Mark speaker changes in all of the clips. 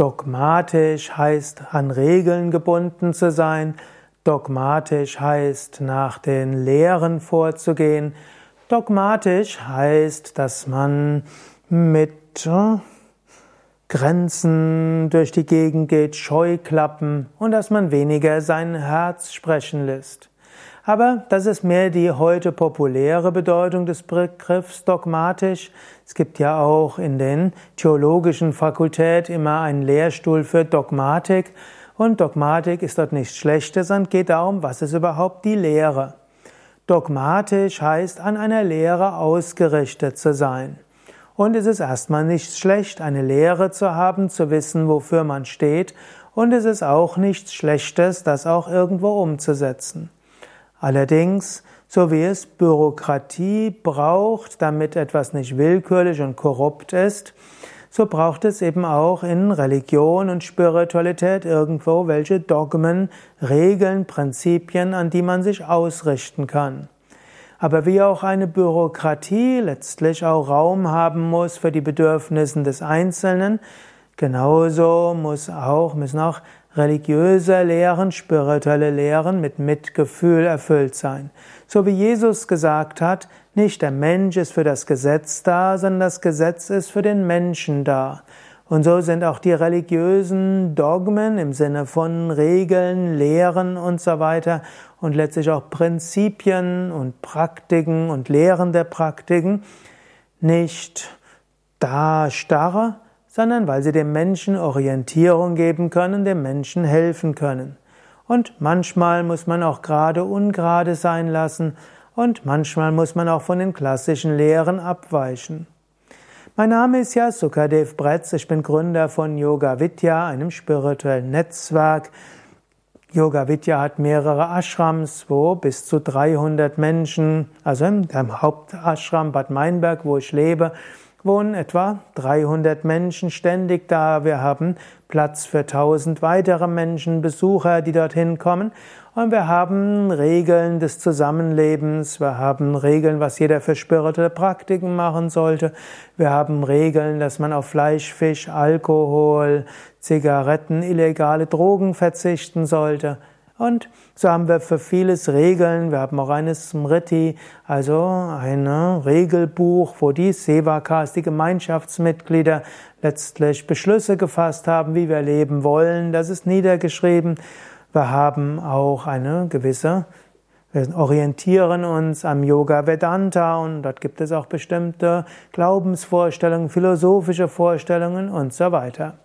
Speaker 1: Dogmatisch heißt an Regeln gebunden zu sein. Dogmatisch heißt nach den Lehren vorzugehen. Dogmatisch heißt, dass man mit äh, Grenzen durch die Gegend geht, Scheuklappen und dass man weniger sein Herz sprechen lässt. Aber das ist mehr die heute populäre Bedeutung des Begriffs dogmatisch. Es gibt ja auch in den theologischen Fakultäten immer einen Lehrstuhl für Dogmatik. Und Dogmatik ist dort nichts Schlechtes, sondern geht darum, was ist überhaupt die Lehre. Dogmatisch heißt, an einer Lehre ausgerichtet zu sein. Und es ist erstmal nicht schlecht, eine Lehre zu haben, zu wissen, wofür man steht. Und es ist auch nichts Schlechtes, das auch irgendwo umzusetzen. Allerdings, so wie es Bürokratie braucht, damit etwas nicht willkürlich und korrupt ist, so braucht es eben auch in Religion und Spiritualität irgendwo welche Dogmen, Regeln, Prinzipien, an die man sich ausrichten kann. Aber wie auch eine Bürokratie letztlich auch Raum haben muss für die Bedürfnisse des Einzelnen, genauso muss auch, müssen auch religiöse Lehren, spirituelle Lehren mit Mitgefühl erfüllt sein. So wie Jesus gesagt hat, nicht der Mensch ist für das Gesetz da, sondern das Gesetz ist für den Menschen da. Und so sind auch die religiösen Dogmen im Sinne von Regeln, Lehren und so weiter und letztlich auch Prinzipien und Praktiken und Lehren der Praktiken nicht da starre, sondern weil sie dem Menschen Orientierung geben können, dem Menschen helfen können. Und manchmal muss man auch gerade ungerade sein lassen und manchmal muss man auch von den klassischen Lehren abweichen. Mein Name ist ja Sukadev Bretz, ich bin Gründer von Yoga Vidya, einem spirituellen Netzwerk. Yoga Vidya hat mehrere Ashrams, wo bis zu 300 Menschen, also im Hauptashram Bad Meinberg, wo ich lebe, wohnen etwa 300 Menschen ständig da. Wir haben Platz für 1000 weitere Menschen, Besucher, die dorthin kommen. Und wir haben Regeln des Zusammenlebens. Wir haben Regeln, was jeder für spirituelle Praktiken machen sollte. Wir haben Regeln, dass man auf Fleisch, Fisch, Alkohol, Zigaretten, illegale Drogen verzichten sollte. Und so haben wir für vieles Regeln. Wir haben auch eine Smriti, also ein Regelbuch, wo die Sevakas, die Gemeinschaftsmitglieder, letztlich Beschlüsse gefasst haben, wie wir leben wollen. Das ist niedergeschrieben. Wir haben auch eine gewisse wir orientieren uns am Yoga Vedanta und dort gibt es auch bestimmte Glaubensvorstellungen, philosophische Vorstellungen und so weiter.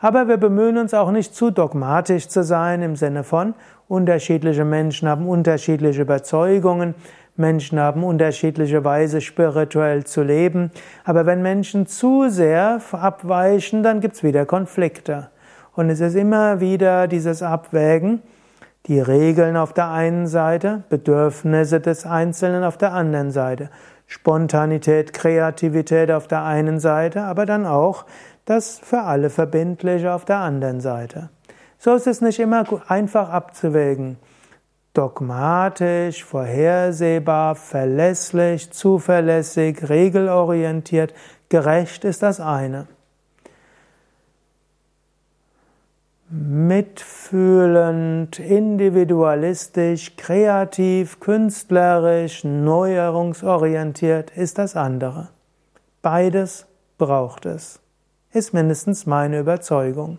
Speaker 1: Aber wir bemühen uns auch nicht zu dogmatisch zu sein im Sinne von unterschiedliche Menschen haben unterschiedliche Überzeugungen, Menschen haben unterschiedliche Weise spirituell zu leben. Aber wenn Menschen zu sehr abweichen, dann gibt's wieder Konflikte. Und es ist immer wieder dieses Abwägen, die Regeln auf der einen Seite, Bedürfnisse des Einzelnen auf der anderen Seite. Spontanität, Kreativität auf der einen Seite, aber dann auch das für alle Verbindliche auf der anderen Seite. So ist es nicht immer einfach abzuwägen. Dogmatisch, vorhersehbar, verlässlich, zuverlässig, regelorientiert, gerecht ist das eine. Mitfühlend, individualistisch, kreativ, künstlerisch, neuerungsorientiert ist das andere. Beides braucht es ist mindestens meine Überzeugung.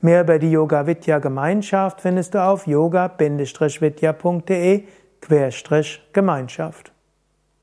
Speaker 1: Mehr über die Yoga Vidya Gemeinschaft findest du auf yoga-vidya.de Gemeinschaft.